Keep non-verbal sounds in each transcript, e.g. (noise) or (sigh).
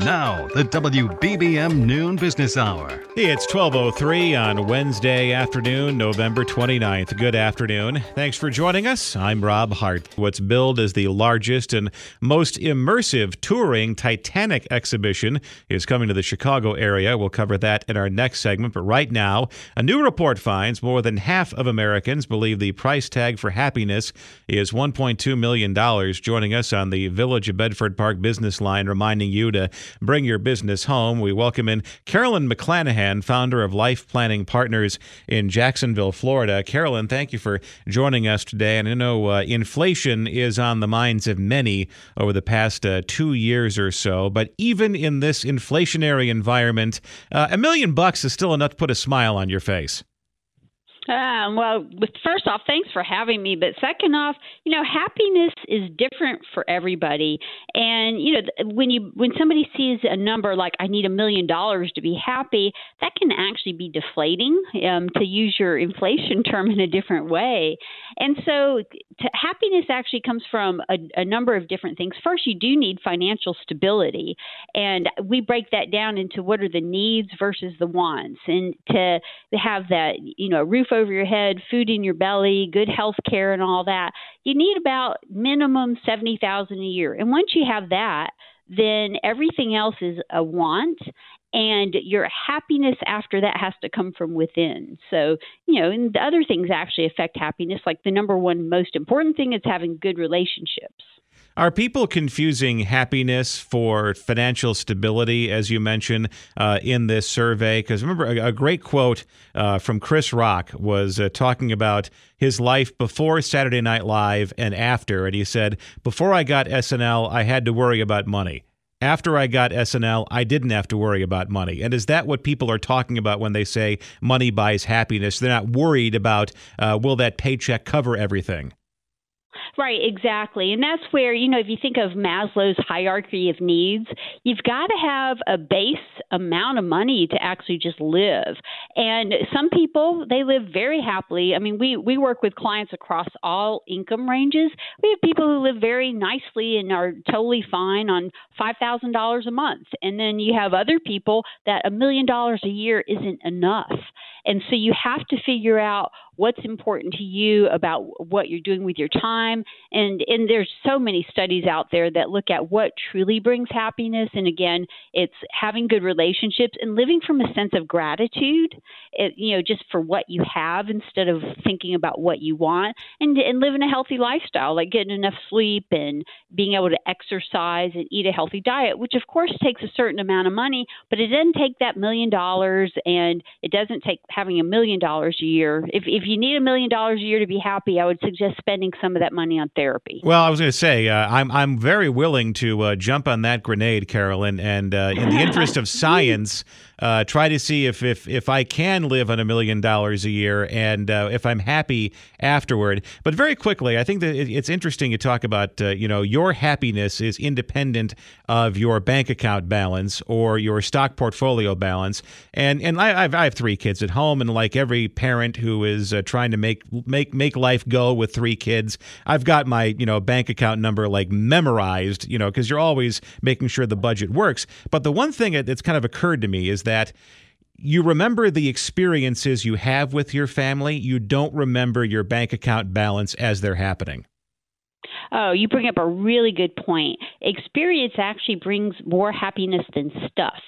Now, the WBBM Noon Business Hour. It's 1203 on Wednesday afternoon, November 29th. Good afternoon. Thanks for joining us. I'm Rob Hart. What's billed as the largest and most immersive touring Titanic exhibition is coming to the Chicago area. We'll cover that in our next segment. But right now, a new report finds more than half of Americans believe the price tag for happiness is $1.2 million. Joining us on the Village of Bedford Park business line, reminding you to bring your business home. We welcome in Carolyn McClanahan, founder of Life Planning Partners in Jacksonville, Florida. Carolyn, thank you for joining us today. And I know uh, inflation is on the minds of many over the past uh, two years or so, but even in this inflationary environment, uh, a million bucks is still enough to put a smile on your face. Um, well, first off, thanks for having me. But second off, you know, happiness is different for everybody. And you know, when you when somebody sees a number like I need a million dollars to be happy, that can actually be deflating. Um, to use your inflation (laughs) term in a different way. And so, to, happiness actually comes from a, a number of different things. First, you do need financial stability, and we break that down into what are the needs versus the wants, and to have that, you know, roof over your head, food in your belly, good health care, and all that, you need about minimum seventy thousand a year. And once you have that, then everything else is a want and your happiness after that has to come from within. So, you know, and the other things actually affect happiness. Like the number one most important thing is having good relationships. Are people confusing happiness for financial stability, as you mentioned uh, in this survey? Because remember, a, a, great quote uh, from Chris Rock was uh, talking about his life before Saturday Night Live and after. And he said, Before I got SNL, I had to worry about money. After I got SNL, I didn't have to worry about money. And is that what people are talking about when they say money buys happiness? They're not worried about uh, will that paycheck cover everything? Right, exactly. And that's where, you know, if you think of Maslow's hierarchy of needs, you've got to have a base amount of money to actually just live. And some people, they live very happily. I mean, we, we work with clients across all income ranges. We have people who live very nicely and are totally fine on $5,000 a month. And then you have other people that a million dollars a year isn't enough. And so you have to figure out what's important to you about what you're doing with your time. And and there's so many studies out there that look at what truly brings happiness. And again it's having good relationships and living from a sense of gratitude it, you know just for what you have instead of thinking about what you want and and living a healthy lifestyle like getting enough sleep and being able to exercise and eat a healthy diet which of course takes a certain amount of money but it doesn't take that million dollars and it doesn't take having a million dollars a year. If if you need a million dollars a year to be happy, I would suggest spending some of that money on therapy. Well, I was going to say uh, I'm I'm very willing to uh, jump on that grenade, Carolyn, and uh, in the interest of (laughs) science uh, try to see if, if if I can live on a million dollars a year and uh, if I'm happy afterward. But very quickly, I think that it's interesting to talk about. Uh, you know, your happiness is independent of your bank account balance or your stock portfolio balance. And and I, I've, I have three kids at home, and like every parent who is uh, trying to make make make life go with three kids, I've got my you know bank account number like memorized. You know, because you're always making sure the budget works. But the one thing that's kind of occurred to me is that you remember the experiences you have with your family. You don't remember your bank account balance as they're happening. Oh, you bring up a really good point. Experience actually brings more happiness than stuff.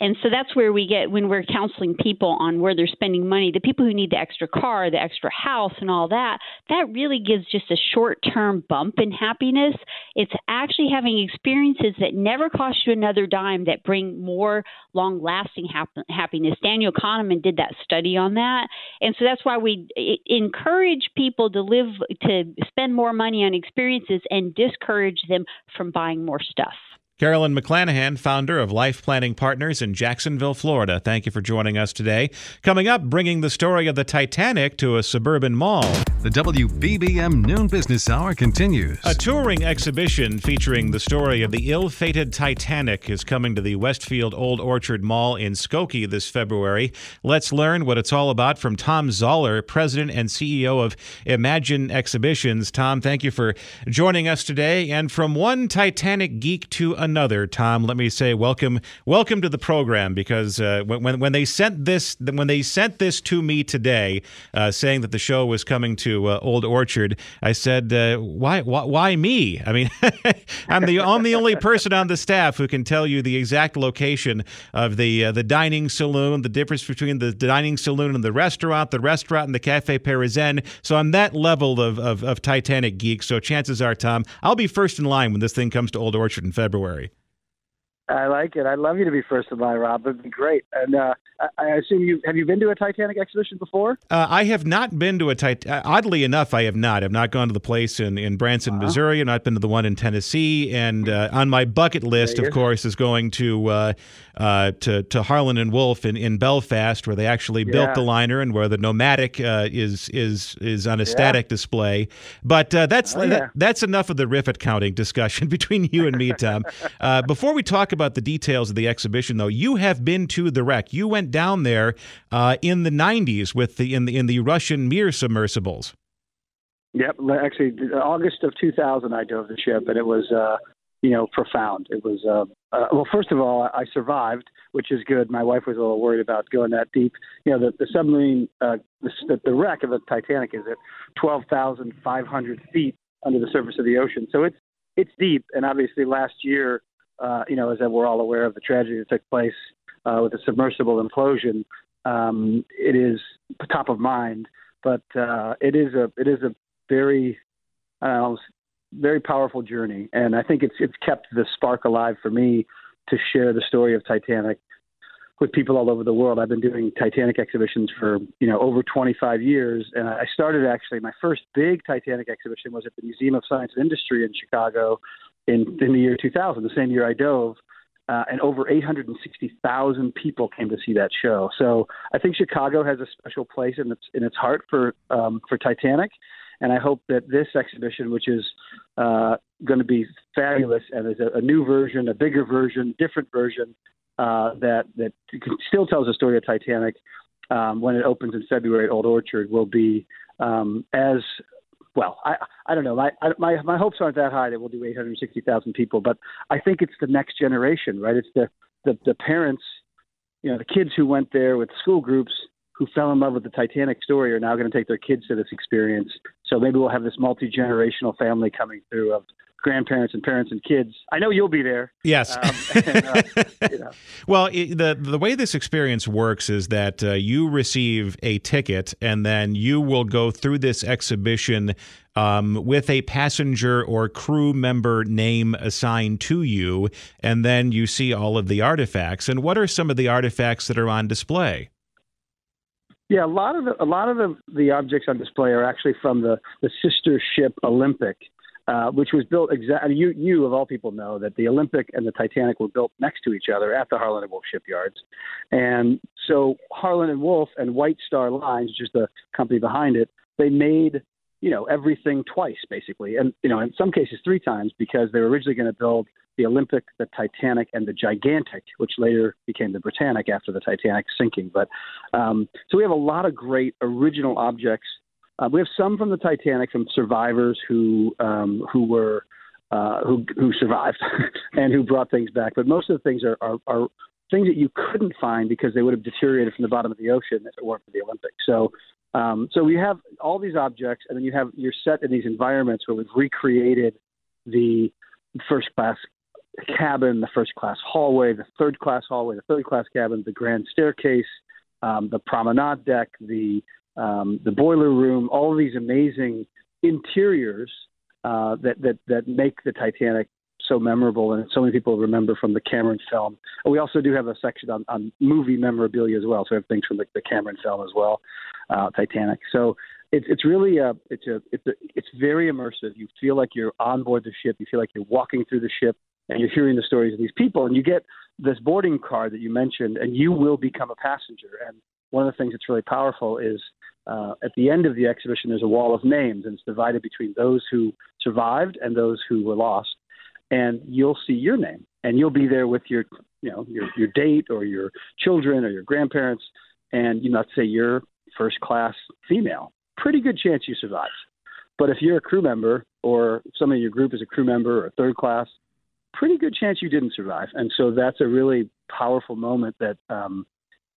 And so that's where we get when we're counseling people on where they're spending money, the people who need the extra car, the extra house, and all that, that really gives just a short term bump in happiness. It's actually having experiences that never cost you another dime that bring more long lasting hap- happiness. Daniel Kahneman did that study on that. And so that's why we encourage people to live, to spend more money on experiences and discourage them from buying more stuff. Carolyn McClanahan, founder of Life Planning Partners in Jacksonville, Florida. Thank you for joining us today. Coming up, bringing the story of the Titanic to a suburban mall. The WBBM Noon Business Hour continues. A touring exhibition featuring the story of the ill fated Titanic is coming to the Westfield Old Orchard Mall in Skokie this February. Let's learn what it's all about from Tom Zaller, President and CEO of Imagine Exhibitions. Tom, thank you for joining us today. And from one Titanic geek to another, another, Tom, let me say welcome, welcome to the program because uh, when when they sent this when they sent this to me today, uh, saying that the show was coming to uh, Old Orchard, I said, uh, why, why why me? I mean, (laughs) I'm the I'm the only person on the staff who can tell you the exact location of the uh, the dining saloon, the difference between the dining saloon and the restaurant, the restaurant and the Cafe Parisien. So I'm that level of, of, of Titanic geek. So chances are, Tom, I'll be first in line when this thing comes to Old Orchard in February. I like it. I'd love you to be first in line, Rob. It'd be great. And uh, I assume you have you been to a Titanic exhibition before? Uh, I have not been to a Titanic. Uh, oddly enough, I have not. I've not gone to the place in, in Branson, uh-huh. Missouri. I've not been to the one in Tennessee. And uh, on my bucket list, of course, is going to uh, uh, to to Harland and Wolff in, in Belfast, where they actually yeah. built the liner and where the Nomadic is is is on a yeah. static display. But that's oh, yeah. that, that's enough of the rivet counting discussion (laughs) between you and me, Tom. (laughs) before we talk about the details of the exhibition, though, you have been to the wreck. You went down there uh, in the '90s with the in the in the Russian Mir submersibles. Yep, actually, August of 2000, I dove the ship, and it was uh, you know profound. It was uh, uh, well, first of all, I survived, which is good. My wife was a little worried about going that deep. You know, the, the submarine, uh, the, the wreck of the Titanic is at 12,500 feet under the surface of the ocean, so it's it's deep. And obviously, last year uh, you know, as we're all aware of the tragedy that took place uh, with the submersible implosion, um, it is top of mind. But uh, it is a it is a very uh, very powerful journey, and I think it's it's kept the spark alive for me to share the story of Titanic with people all over the world. I've been doing Titanic exhibitions for you know over 25 years, and I started actually my first big Titanic exhibition was at the Museum of Science and Industry in Chicago in, in the year 2000, the same year I dove, uh, and over 860,000 people came to see that show. So I think Chicago has a special place in its in its heart for um, for Titanic, and I hope that this exhibition, which is uh, going to be fabulous and is a, a, new version, a bigger version, different version uh, that that still tells the story of Titanic. Um, when it opens in February at Old Orchard, will be um, as well, I I don't know. My my my hopes aren't that high that we'll do 860,000 people, but I think it's the next generation, right? It's the the the parents, you know, the kids who went there with school groups who fell in love with the Titanic story are now going to take their kids to this experience. So maybe we'll have this multi generational family coming through of grandparents and parents and kids. I know you'll be there. Yes. Um, (laughs) and, uh, you know. (laughs) well, it, the the way this experience works is that uh, you receive a ticket, and then you will go through this exhibition um, with a passenger or crew member name assigned to you, and then you see all of the artifacts. And what are some of the artifacts that are on display? Yeah, a lot of the, a lot of the, the objects on display are actually from the, the sister ship Olympic, uh, which was built exactly. You, you of all people know that the Olympic and the Titanic were built next to each other at the Harland and Wolff shipyards, and so Harland and Wolff and White Star Lines, which is the company behind it, they made you know everything twice basically, and you know in some cases three times because they were originally going to build the Olympic, the Titanic, and the Gigantic, which later became the Britannic after the Titanic sinking. But um, so we have a lot of great original objects uh, we have some from the Titanic, from survivors who um, who were uh, who who survived (laughs) and who brought things back. But most of the things are, are, are things that you couldn't find because they would have deteriorated from the bottom of the ocean if it weren't for the Olympics. So um, so we have all these objects, and then you have you're set in these environments where we've recreated the first class cabin, the first class hallway, the third class hallway, the third class cabin, the grand staircase, um, the promenade deck, the um, the boiler room, all these amazing interiors uh, that that that make the Titanic so memorable and so many people remember from the Cameron film. We also do have a section on, on movie memorabilia as well, so we have things from the, the Cameron film as well, uh, Titanic. So it's it's really a it's a it's a, it's very immersive. You feel like you're on board the ship. You feel like you're walking through the ship and you're hearing the stories of these people, and you get this boarding card that you mentioned, and you will become a passenger. And one of the things that's really powerful is uh, at the end of the exhibition, there's a wall of names, and it's divided between those who survived and those who were lost. And you'll see your name, and you'll be there with your, you know, your your date or your children or your grandparents, and you know, let's say you're first class female. Pretty good chance you survive. But if you're a crew member, or some of your group is a crew member or third class, pretty good chance you didn't survive. And so that's a really powerful moment that, um,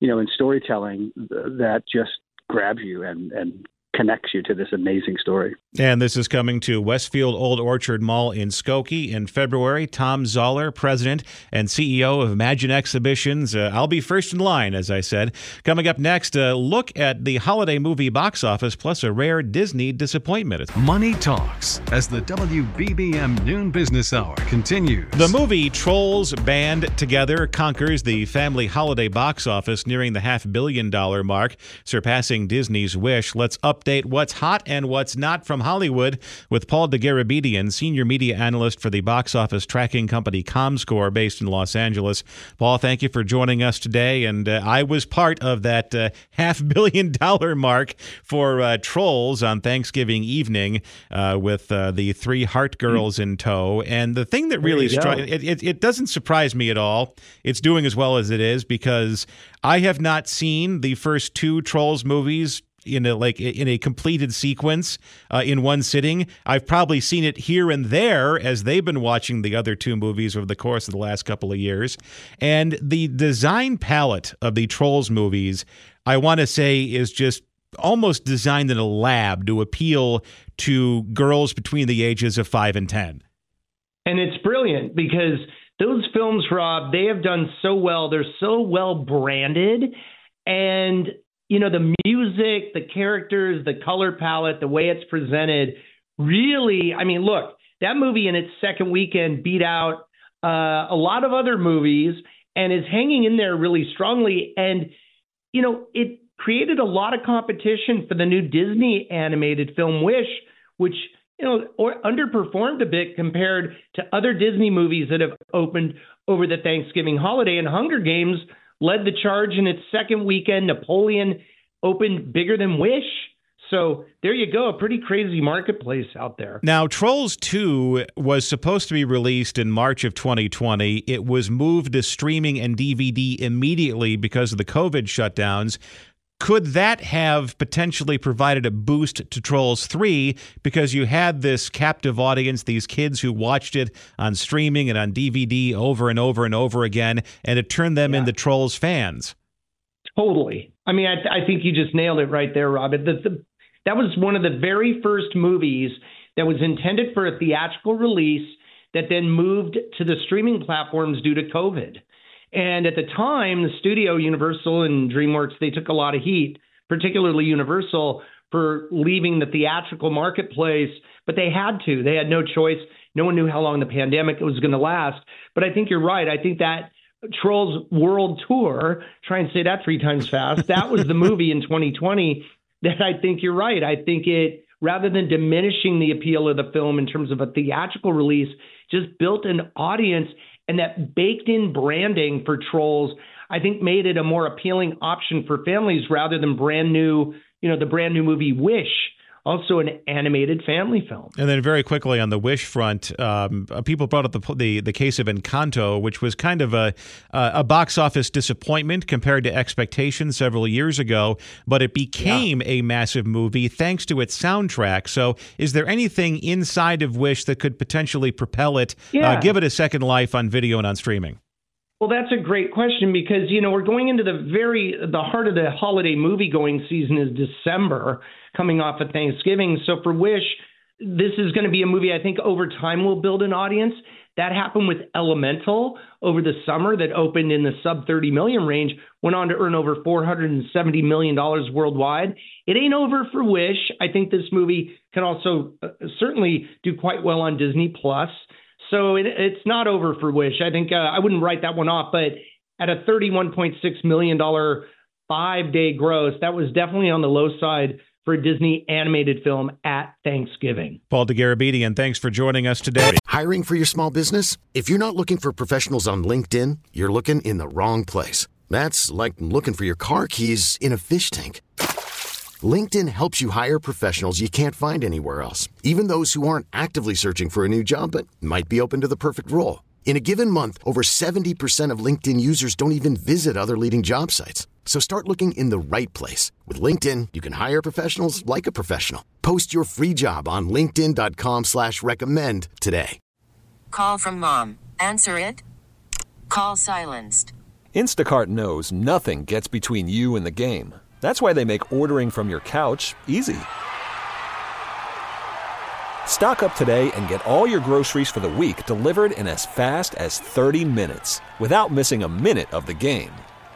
you know, in storytelling that just grabs you and, and connects you to this amazing story. And this is coming to Westfield Old Orchard Mall in Skokie in February. Tom Zaller, president and CEO of Imagine Exhibitions. Uh, I'll be first in line, as I said. Coming up next, a look at the holiday movie box office plus a rare Disney disappointment. Money Talks as the WBBM Noon Business Hour continues. The movie Trolls Band Together conquers the family holiday box office, nearing the half billion dollar mark, surpassing Disney's Wish. Let's up update what's hot and what's not from Hollywood with Paul Dergarabedian, senior media analyst for the box office tracking company ComScore based in Los Angeles. Paul, thank you for joining us today. And uh, I was part of that uh, half (laughs) billion dollar mark for uh, Trolls on Thanksgiving evening uh, with uh, the three Hart Girls in tow. And the thing that really struck it, it, it doesn't surprise me at all. It's doing as well as it is because I have not seen the first two Trolls movies in a like in a completed sequence uh, in one sitting. I've probably seen it here and there as they've been watching the other two movies over the course of the last couple of years. And the design palette of the Trolls movies, I want to say, is just almost designed in a lab to appeal to girls between the ages of five and ten. And it's brilliant because those films, Rob, they have done so well. They're so well branded. And you know, the music, the characters, the color palette, the way it's presented really, I mean, look, that movie in its second weekend beat out uh, a lot of other movies and is hanging in there really strongly. And, you know, it created a lot of competition for the new Disney animated film Wish, which, you know, or underperformed a bit compared to other Disney movies that have opened over the Thanksgiving holiday. And Hunger Games led the charge in its second weekend. Napoleon opened bigger than Wish. So there you go, a pretty crazy marketplace out there. Now, Trolls 2 was supposed to be released in March of 2020. It was moved to streaming and DVD immediately because of the COVID shutdowns. Could that have potentially provided a boost to Trolls 3 because you had this captive audience, these kids who watched it on streaming and on DVD over and over and over again, and it turned them yeah. into Trolls fans? Totally. I mean, I, I, think you just nailed it right there, Robert. The, the, that was one of the very first movies that was intended for a theatrical release that then moved to the streaming platforms due to COVID. And at the time, the studio, Universal and DreamWorks, they took a lot of heat, particularly Universal, for leaving the theatrical marketplace, but they had to. They had no choice. No one knew how long the pandemic was going to last. But I think you're right. I think that Trolls World Tour, try and say that three times fast, that was the movie in 2020 that I think you're right. I think it, rather than diminishing the appeal of the film in terms of a theatrical release, just built an audience and that baked in branding for trolls, I think made it a more appealing option for families rather than brand new, you know, the brand new movie Wish also an animated family film. And then very quickly on the Wish front, um, uh, people brought up the, the, the case of Encanto, which was kind of a a box office disappointment compared to expectations several years ago, but it became yeah. a massive movie thanks to its soundtrack. So, is there anything inside of Wish that could potentially propel it, uh, yeah. uh, give it a second life on video and on streaming? Well, that's a great question because you know we're going into the very the heart of the holiday movie going season is December, coming off of Thanksgiving. So for Wish, this is going to be a movie I think over time will build an audience. That happened with Elemental over the summer that opened in the sub 30 million range, went on to earn over 470 million dollars worldwide. It ain't over for Wish. I think this movie can also uh, certainly do quite well on Disney Plus. So it, it's not over for Wish. I think uh, I wouldn't write that one off, but at a 31.6 million dollar 5-day gross, that was definitely on the low side for a Disney animated film at Thanksgiving. Paul Dergarabedian, thanks for joining us today. Hiring for your small business? If you're not looking for professionals on LinkedIn, you're looking in the wrong place. That's like looking for your car keys in a fish tank. LinkedIn helps you hire professionals you can't find anywhere else, even those who aren't actively searching for a new job but might be open to the perfect role. In a given month, over 70% of LinkedIn users don't even visit other leading job sites. So start looking in the right place. With LinkedIn, you can hire professionals like a professional. Post your free job on linkedin.com slash recommend today. Call from mom. Answer it. Call silenced. Instacart knows nothing gets between you and the game. That's why they make ordering from your couch easy. Stock up today and get all your groceries for the week delivered in as fast as 30 minutes without missing a minute of the game.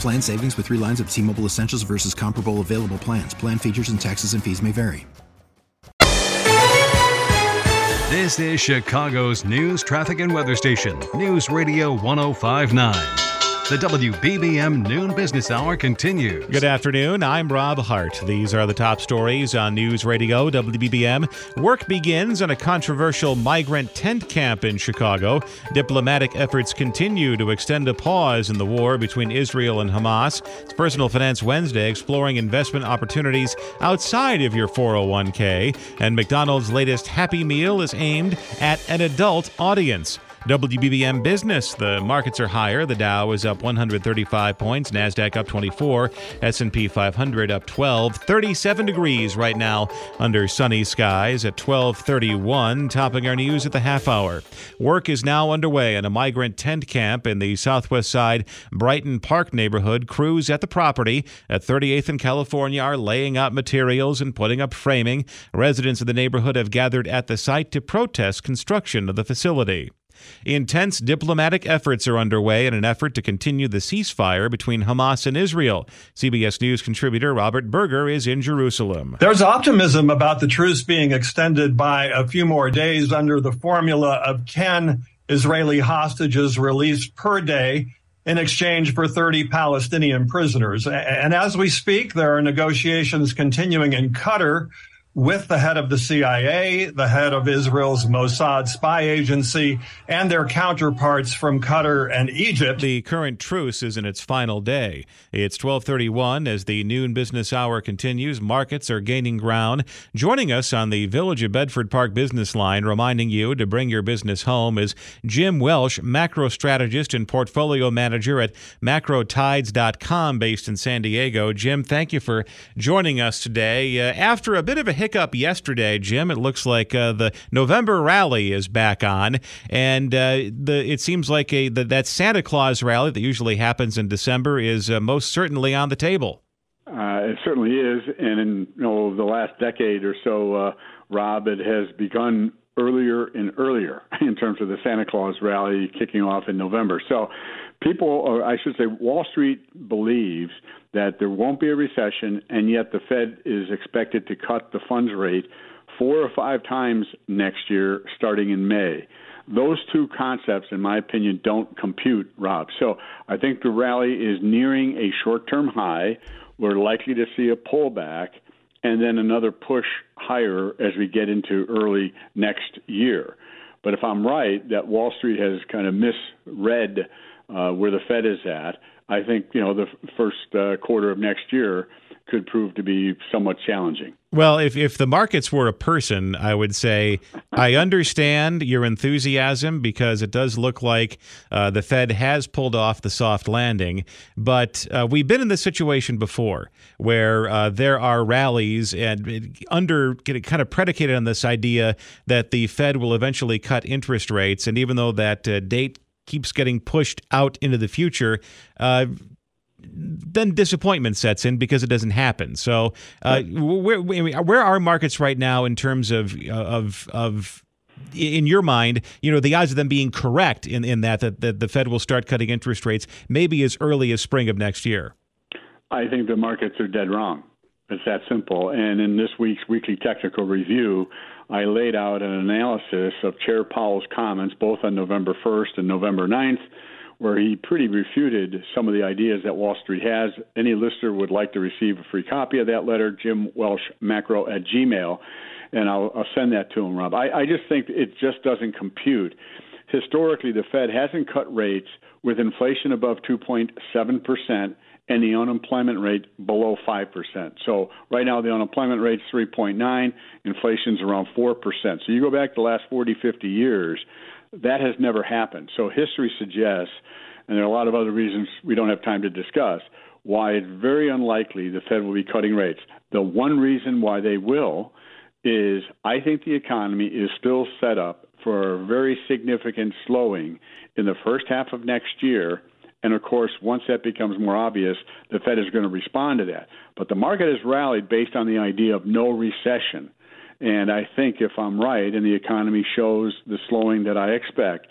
Plan savings with three lines of T Mobile Essentials versus comparable available plans. Plan features and taxes and fees may vary. This is Chicago's news, traffic, and weather station, News Radio 1059. The WBBM Noon Business Hour continues. Good afternoon. I'm Rob Hart. These are the top stories on News Radio WBBM. Work begins on a controversial migrant tent camp in Chicago. Diplomatic efforts continue to extend a pause in the war between Israel and Hamas. It's Personal Finance Wednesday, exploring investment opportunities outside of your 401k. And McDonald's latest Happy Meal is aimed at an adult audience. WBBM Business. The markets are higher. The Dow is up 135 points, Nasdaq up 24, S&P 500 up 12, 37 degrees right now under sunny skies at 12:31, topping our news at the half hour. Work is now underway in a migrant tent camp in the southwest side Brighton Park neighborhood. Crews at the property at 38th and California are laying out materials and putting up framing. Residents of the neighborhood have gathered at the site to protest construction of the facility. Intense diplomatic efforts are underway in an effort to continue the ceasefire between Hamas and Israel. CBS News contributor Robert Berger is in Jerusalem. There's optimism about the truce being extended by a few more days under the formula of 10 Israeli hostages released per day in exchange for 30 Palestinian prisoners. And as we speak, there are negotiations continuing in Qatar with the head of the CIA, the head of Israel's Mossad spy agency, and their counterparts from Qatar and Egypt. The current truce is in its final day. It's 12:31 as the noon business hour continues. Markets are gaining ground. Joining us on the Village of Bedford Park business line reminding you to bring your business home is Jim Welsh, macro strategist and portfolio manager at macrotides.com based in San Diego. Jim, thank you for joining us today. Uh, after a bit of a hiccup yesterday, Jim. It looks like uh, the November rally is back on, and uh, the it seems like a the, that Santa Claus rally that usually happens in December is uh, most certainly on the table. Uh, it certainly is, and in you know, the last decade or so, uh, Rob, it has begun earlier and earlier (laughs) in terms of the Santa Claus rally kicking off in November. So, people, or I should say, Wall Street believes that there won't be a recession, and yet the Fed is expected to cut the funds rate four or five times next year, starting in May. Those two concepts, in my opinion, don't compute, Rob. So I think the rally is nearing a short term high. We're likely to see a pullback and then another push higher as we get into early next year. But if I'm right that Wall Street has kind of misread uh, where the Fed is at, I think you know the first uh, quarter of next year could prove to be somewhat challenging. Well, if, if the markets were a person, I would say I understand your enthusiasm because it does look like uh, the Fed has pulled off the soft landing. But uh, we've been in this situation before where uh, there are rallies and under kind of predicated on this idea that the Fed will eventually cut interest rates. And even though that uh, date keeps getting pushed out into the future, uh, then disappointment sets in because it doesn't happen. So, uh, where, where are markets right now in terms of of of in your mind, you know, the odds of them being correct in, in that, that that the Fed will start cutting interest rates maybe as early as spring of next year? I think the markets are dead wrong. It's that simple. And in this week's weekly technical review, I laid out an analysis of Chair Powell's comments both on November 1st and November 9th where he pretty refuted some of the ideas that Wall Street has. Any listener would like to receive a free copy of that letter, Jim Welsh Macro at Gmail, and I'll, I'll send that to him, Rob. I, I just think it just doesn't compute. Historically, the Fed hasn't cut rates with inflation above 2.7 percent and the unemployment rate below 5%. So right now the unemployment rate is 3.9, inflation's around 4%. So you go back the last 40, 50 years, that has never happened. So history suggests, and there are a lot of other reasons we don't have time to discuss, why it's very unlikely the Fed will be cutting rates. The one reason why they will is I think the economy is still set up for a very significant slowing in the first half of next year. And of course, once that becomes more obvious, the Fed is going to respond to that. But the market has rallied based on the idea of no recession. And I think if I'm right and the economy shows the slowing that I expect,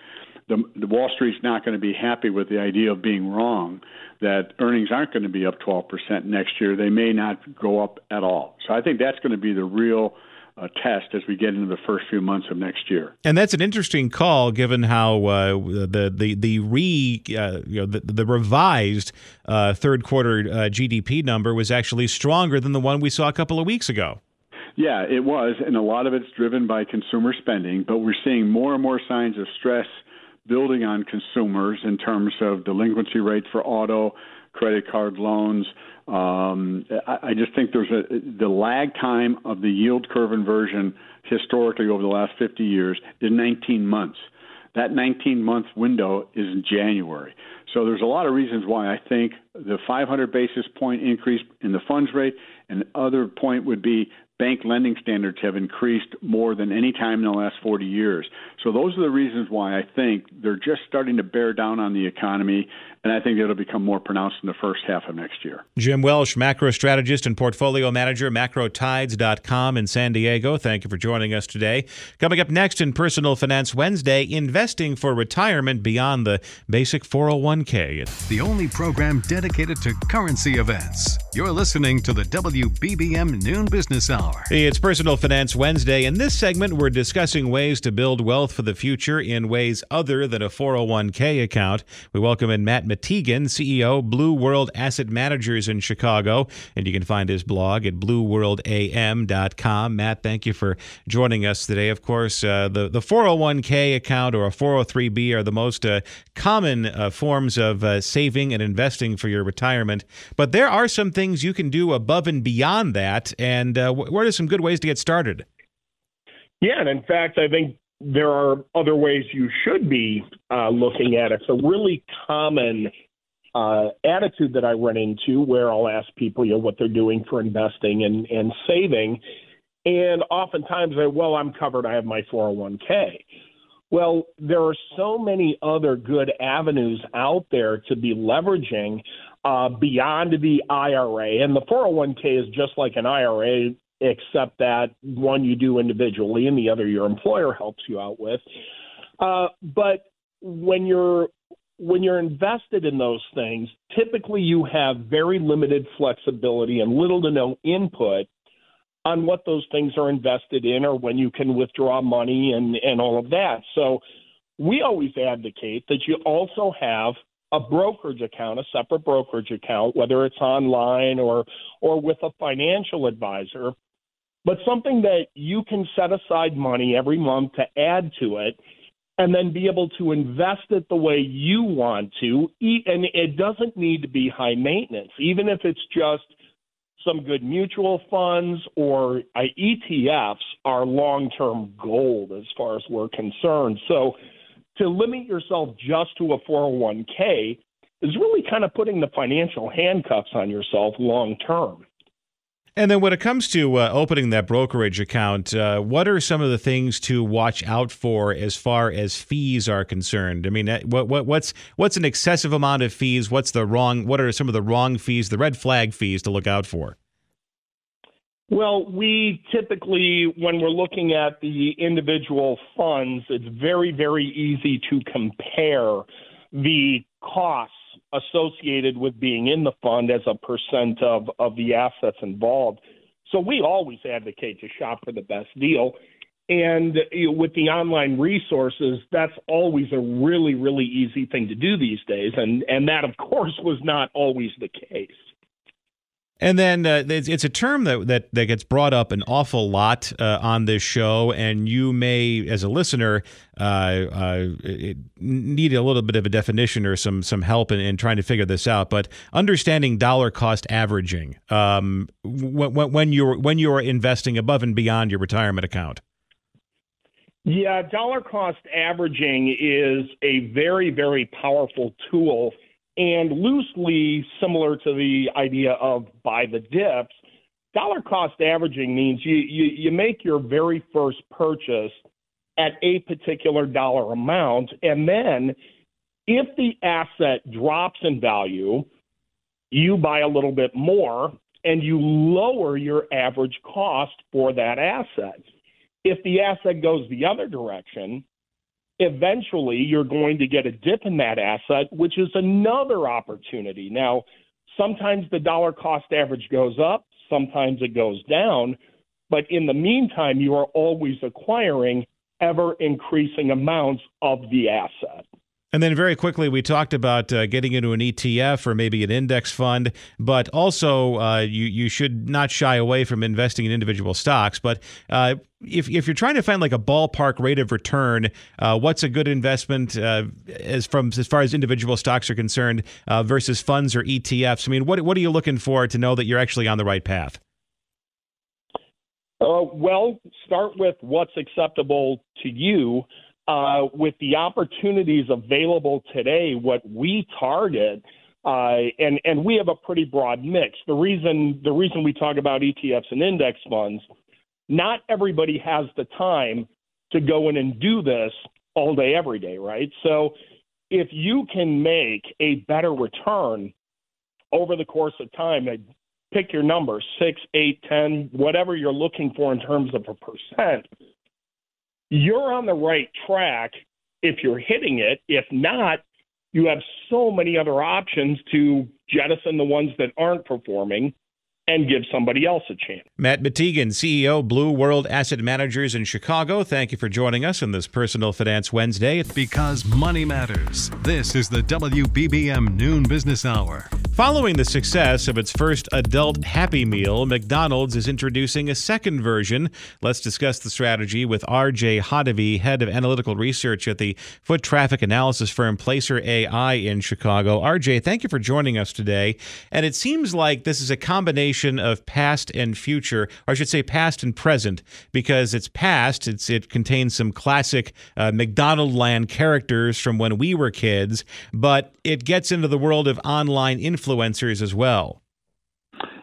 the, the Wall Street's not going to be happy with the idea of being wrong that earnings aren't going to be up 12% next year. They may not go up at all. So I think that's going to be the real uh, test as we get into the first few months of next year. And that's an interesting call, given how uh, the the the re uh, you know the, the revised uh, third quarter uh, GDP number was actually stronger than the one we saw a couple of weeks ago. Yeah, it was, and a lot of it's driven by consumer spending, but we're seeing more and more signs of stress building on consumers in terms of delinquency rates for auto, credit card loans. Um, I, I just think there's a the lag time of the yield curve inversion historically over the last 50 years is 19 months. That 19 month window is in January. So there's a lot of reasons why I think the 500 basis point increase in the funds rate, and other point would be bank lending standards have increased more than any time in the last 40 years. So those are the reasons why I think they're just starting to bear down on the economy, and I think it'll become more pronounced in the first half of next year. Jim Welsh, macro strategist and portfolio manager, macrotides.com in San Diego. Thank you for joining us today. Coming up next in Personal Finance Wednesday, investing for retirement beyond the basic 401k. The only program dedicated to currency events. You're listening to the WBBM Noon Business Hour. It's Personal Finance Wednesday. In this segment, we're discussing ways to build wealth for the future in ways other than a 401k account. We welcome in Matt Mattigan, CEO, Blue World Asset Managers in Chicago. And you can find his blog at blueworldam.com. Matt, thank you for joining us today. Of course, uh, the, the 401k account or a 403b are the most uh, common uh, forms of uh, saving and investing for your retirement. But there are some things you can do above and beyond that. And uh, what are some good ways to get started? Yeah, and in fact, I think there are other ways you should be uh, looking at it. It's a really common uh, attitude that I run into where I'll ask people, you know, what they're doing for investing and, and saving. And oftentimes they, well, I'm covered. I have my 401k. Well, there are so many other good avenues out there to be leveraging uh, beyond the IRA. And the 401k is just like an IRA, except that one you do individually and the other your employer helps you out with. Uh, but when you're when you're invested in those things, typically you have very limited flexibility and little to no input on what those things are invested in or when you can withdraw money and, and all of that. So we always advocate that you also have a brokerage account, a separate brokerage account, whether it's online or or with a financial advisor, but something that you can set aside money every month to add to it. and then be able to invest it the way you want to. And it doesn't need to be high maintenance, even if it's just some good mutual funds or uh, ETFs are long term gold as far as we're concerned. So to limit yourself just to a 401k is really kind of putting the financial handcuffs on yourself long term. And then when it comes to uh, opening that brokerage account, uh, what are some of the things to watch out for as far as fees are concerned? I mean, what, what, what's what's an excessive amount of fees? What's the wrong? What are some of the wrong fees, the red flag fees to look out for? Well, we typically, when we're looking at the individual funds, it's very, very easy to compare the costs associated with being in the fund as a percent of, of the assets involved. So we always advocate to shop for the best deal. And with the online resources, that's always a really, really easy thing to do these days. And, and that, of course, was not always the case. And then uh, it's, it's, a term that, that, that gets brought up an awful lot uh, on this show, and you may, as a listener, uh, uh need a little bit of a definition or some some help in, in trying to figure this out. But understanding dollar cost averaging um, when, when you're when you're investing above and beyond your retirement account. Yeah, dollar cost averaging is a very very powerful tool and loosely similar to the idea of buy the dips, dollar cost averaging means you, you, you make your very first purchase at a particular dollar amount. And then if the asset drops in value, you buy a little bit more and you lower your average cost for that asset. If the asset goes the other direction, eventually you're going to get a dip in that asset, which is another opportunity. Now, sometimes the dollar cost average goes up, sometimes it goes down, but in the meantime, you are always acquiring ever increasing amounts of the asset. And then very quickly, we talked about uh, getting into an ETF or maybe an index fund, but also uh, you you should not shy away from investing in individual stocks. But uh, if if you're trying to find like a ballpark rate of return, uh, what's a good investment uh, as from as far as individual stocks are concerned uh, versus funds or ETFs? I mean, what what are you looking for to know that you're actually on the right path? well, start with what's acceptable to you uh, with the opportunities available today, what we target, uh, and and we have a pretty broad mix. The reason the reason we talk about ETFs and index funds, not everybody has the time to go in and do this all day every day, right? So if you can make a better return over the course of time, pick your number six, eight, ten, whatever you're looking for in terms of a percent you're on the right track if you're hitting it. If not, you have so many other options to jettison the ones that aren't performing and give somebody else a chance. Matt Mattigan, CEO, Blue World Asset Managers in Chicago. Thank you for joining us on this Personal Finance Wednesday. Because money matters. This is the WBBM Noon Business Hour. Following the success of its first adult Happy Meal, McDonald's is introducing a second version. Let's discuss the strategy with RJ Hottovy, head of analytical research at the foot traffic analysis firm Placer AI in Chicago. RJ, thank you for joining us today. And it seems like this is a combination of past and future, or I should say past and present, because it's past, it's, it contains some classic uh, McDonald land characters from when we were kids, but it gets into the world of online influence influencers as well.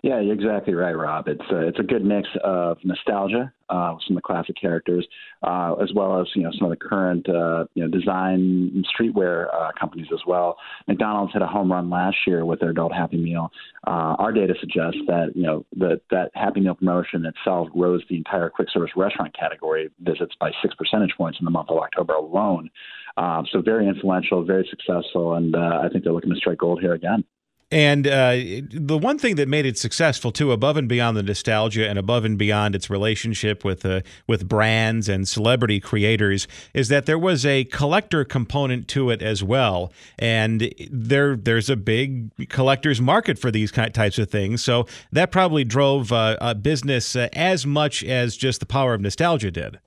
Yeah, you're exactly right, Rob. It's a, it's a good mix of nostalgia uh, some of the classic characters, uh, as well as you know some of the current uh, you know design streetwear uh, companies as well. McDonald's had a home run last year with their adult Happy Meal. Uh, our data suggests that you know that that Happy Meal promotion itself rose the entire quick service restaurant category visits by six percentage points in the month of October alone. Uh, so very influential, very successful, and I think they're looking to strike gold here again. And uh, the one thing that made it successful too, above and beyond the nostalgia and above and beyond its relationship with uh, with brands and celebrity creators, is that there was a collector component to it as well. And there there's a big collector's market for these types of things. So that probably drove uh, business uh, as much as just the power of nostalgia did.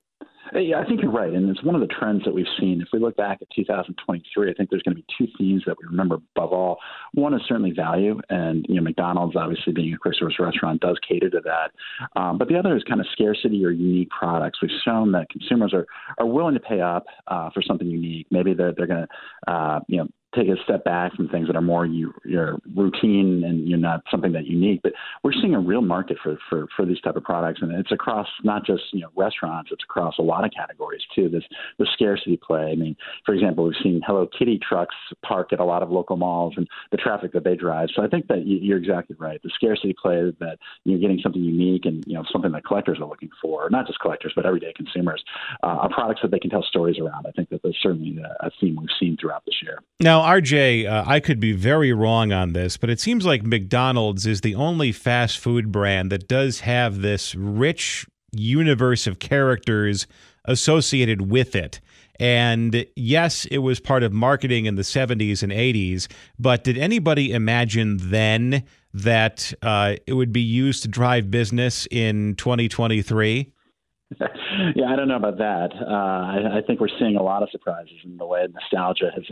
Yeah, I think you're right, and it's one of the trends that we've seen. If we look back at 2023, I think there's going to be two themes that we remember above all. One is certainly value, and you know, McDonald's obviously being a quick service restaurant does cater to that. Um, but the other is kind of scarcity or unique products. We've shown that consumers are are willing to pay up uh, for something unique. Maybe they're they're going to uh, you know take a step back from things that are more you, your routine and you're not something that unique. But we're seeing a real market for, for, for these type of products, and it's across not just you know restaurants, it's across a lot of categories too. This the scarcity play. I mean, for example, we've seen Hello Kitty trucks park at a lot of local malls and the traffic that they drive. So I think that you're exactly right. The scarcity play that you're getting something unique and you know something that collectors are looking for, not just collectors but everyday consumers, uh, are products that they can tell stories around. I think that that's certainly a theme we've seen throughout this year. Now now, RJ, uh, I could be very wrong on this, but it seems like McDonald's is the only fast food brand that does have this rich universe of characters associated with it. And yes, it was part of marketing in the 70s and 80s, but did anybody imagine then that uh, it would be used to drive business in 2023? (laughs) yeah, I don't know about that. Uh, I, I think we're seeing a lot of surprises in the way nostalgia has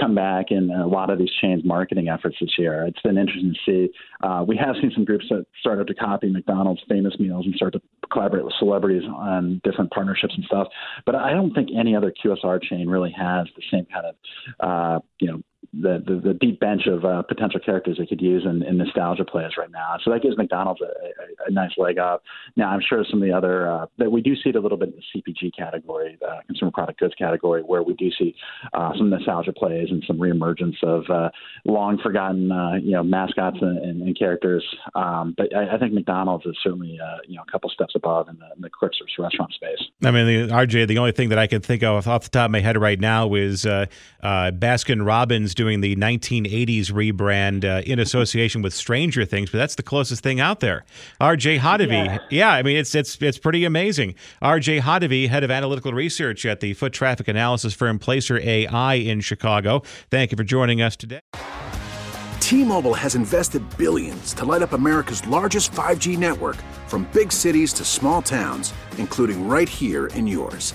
come back in a lot of these chains' marketing efforts this year. It's been interesting to see. Uh, we have seen some groups that started to copy McDonald's famous meals and start to collaborate with celebrities on different partnerships and stuff. But I don't think any other QSR chain really has the same kind of, uh, you know, the, the, the deep bench of uh, potential characters they could use in, in nostalgia plays right now. So that gives McDonald's a, a, a nice leg up. Now I'm sure some of the other uh, that we do see it a little bit in the CPG category, the consumer product goods category, where we do see uh, some nostalgia plays and some reemergence of uh, long forgotten uh, you know mascots and, and, and characters. Um, but I, I, think McDonald's is certainly uh, you know a couple steps above in the, in the quick service restaurant space. I mean, the, RJ, the only thing that I can think of off the top of my head right now is Baskin Robbins doing the 1980s rebrand uh, in association with Stranger Things, but that's the closest thing out there. RJ Hottovy, yeah. yeah, I mean it's it's it's pretty amazing. RJ Hottovy, head of analytical research at the foot traffic analysis firm Placer AI in Chicago. Thank you for joining us today. T-Mobile has invested billions to light up America's largest 5G network, from big cities to small towns, including right here in yours.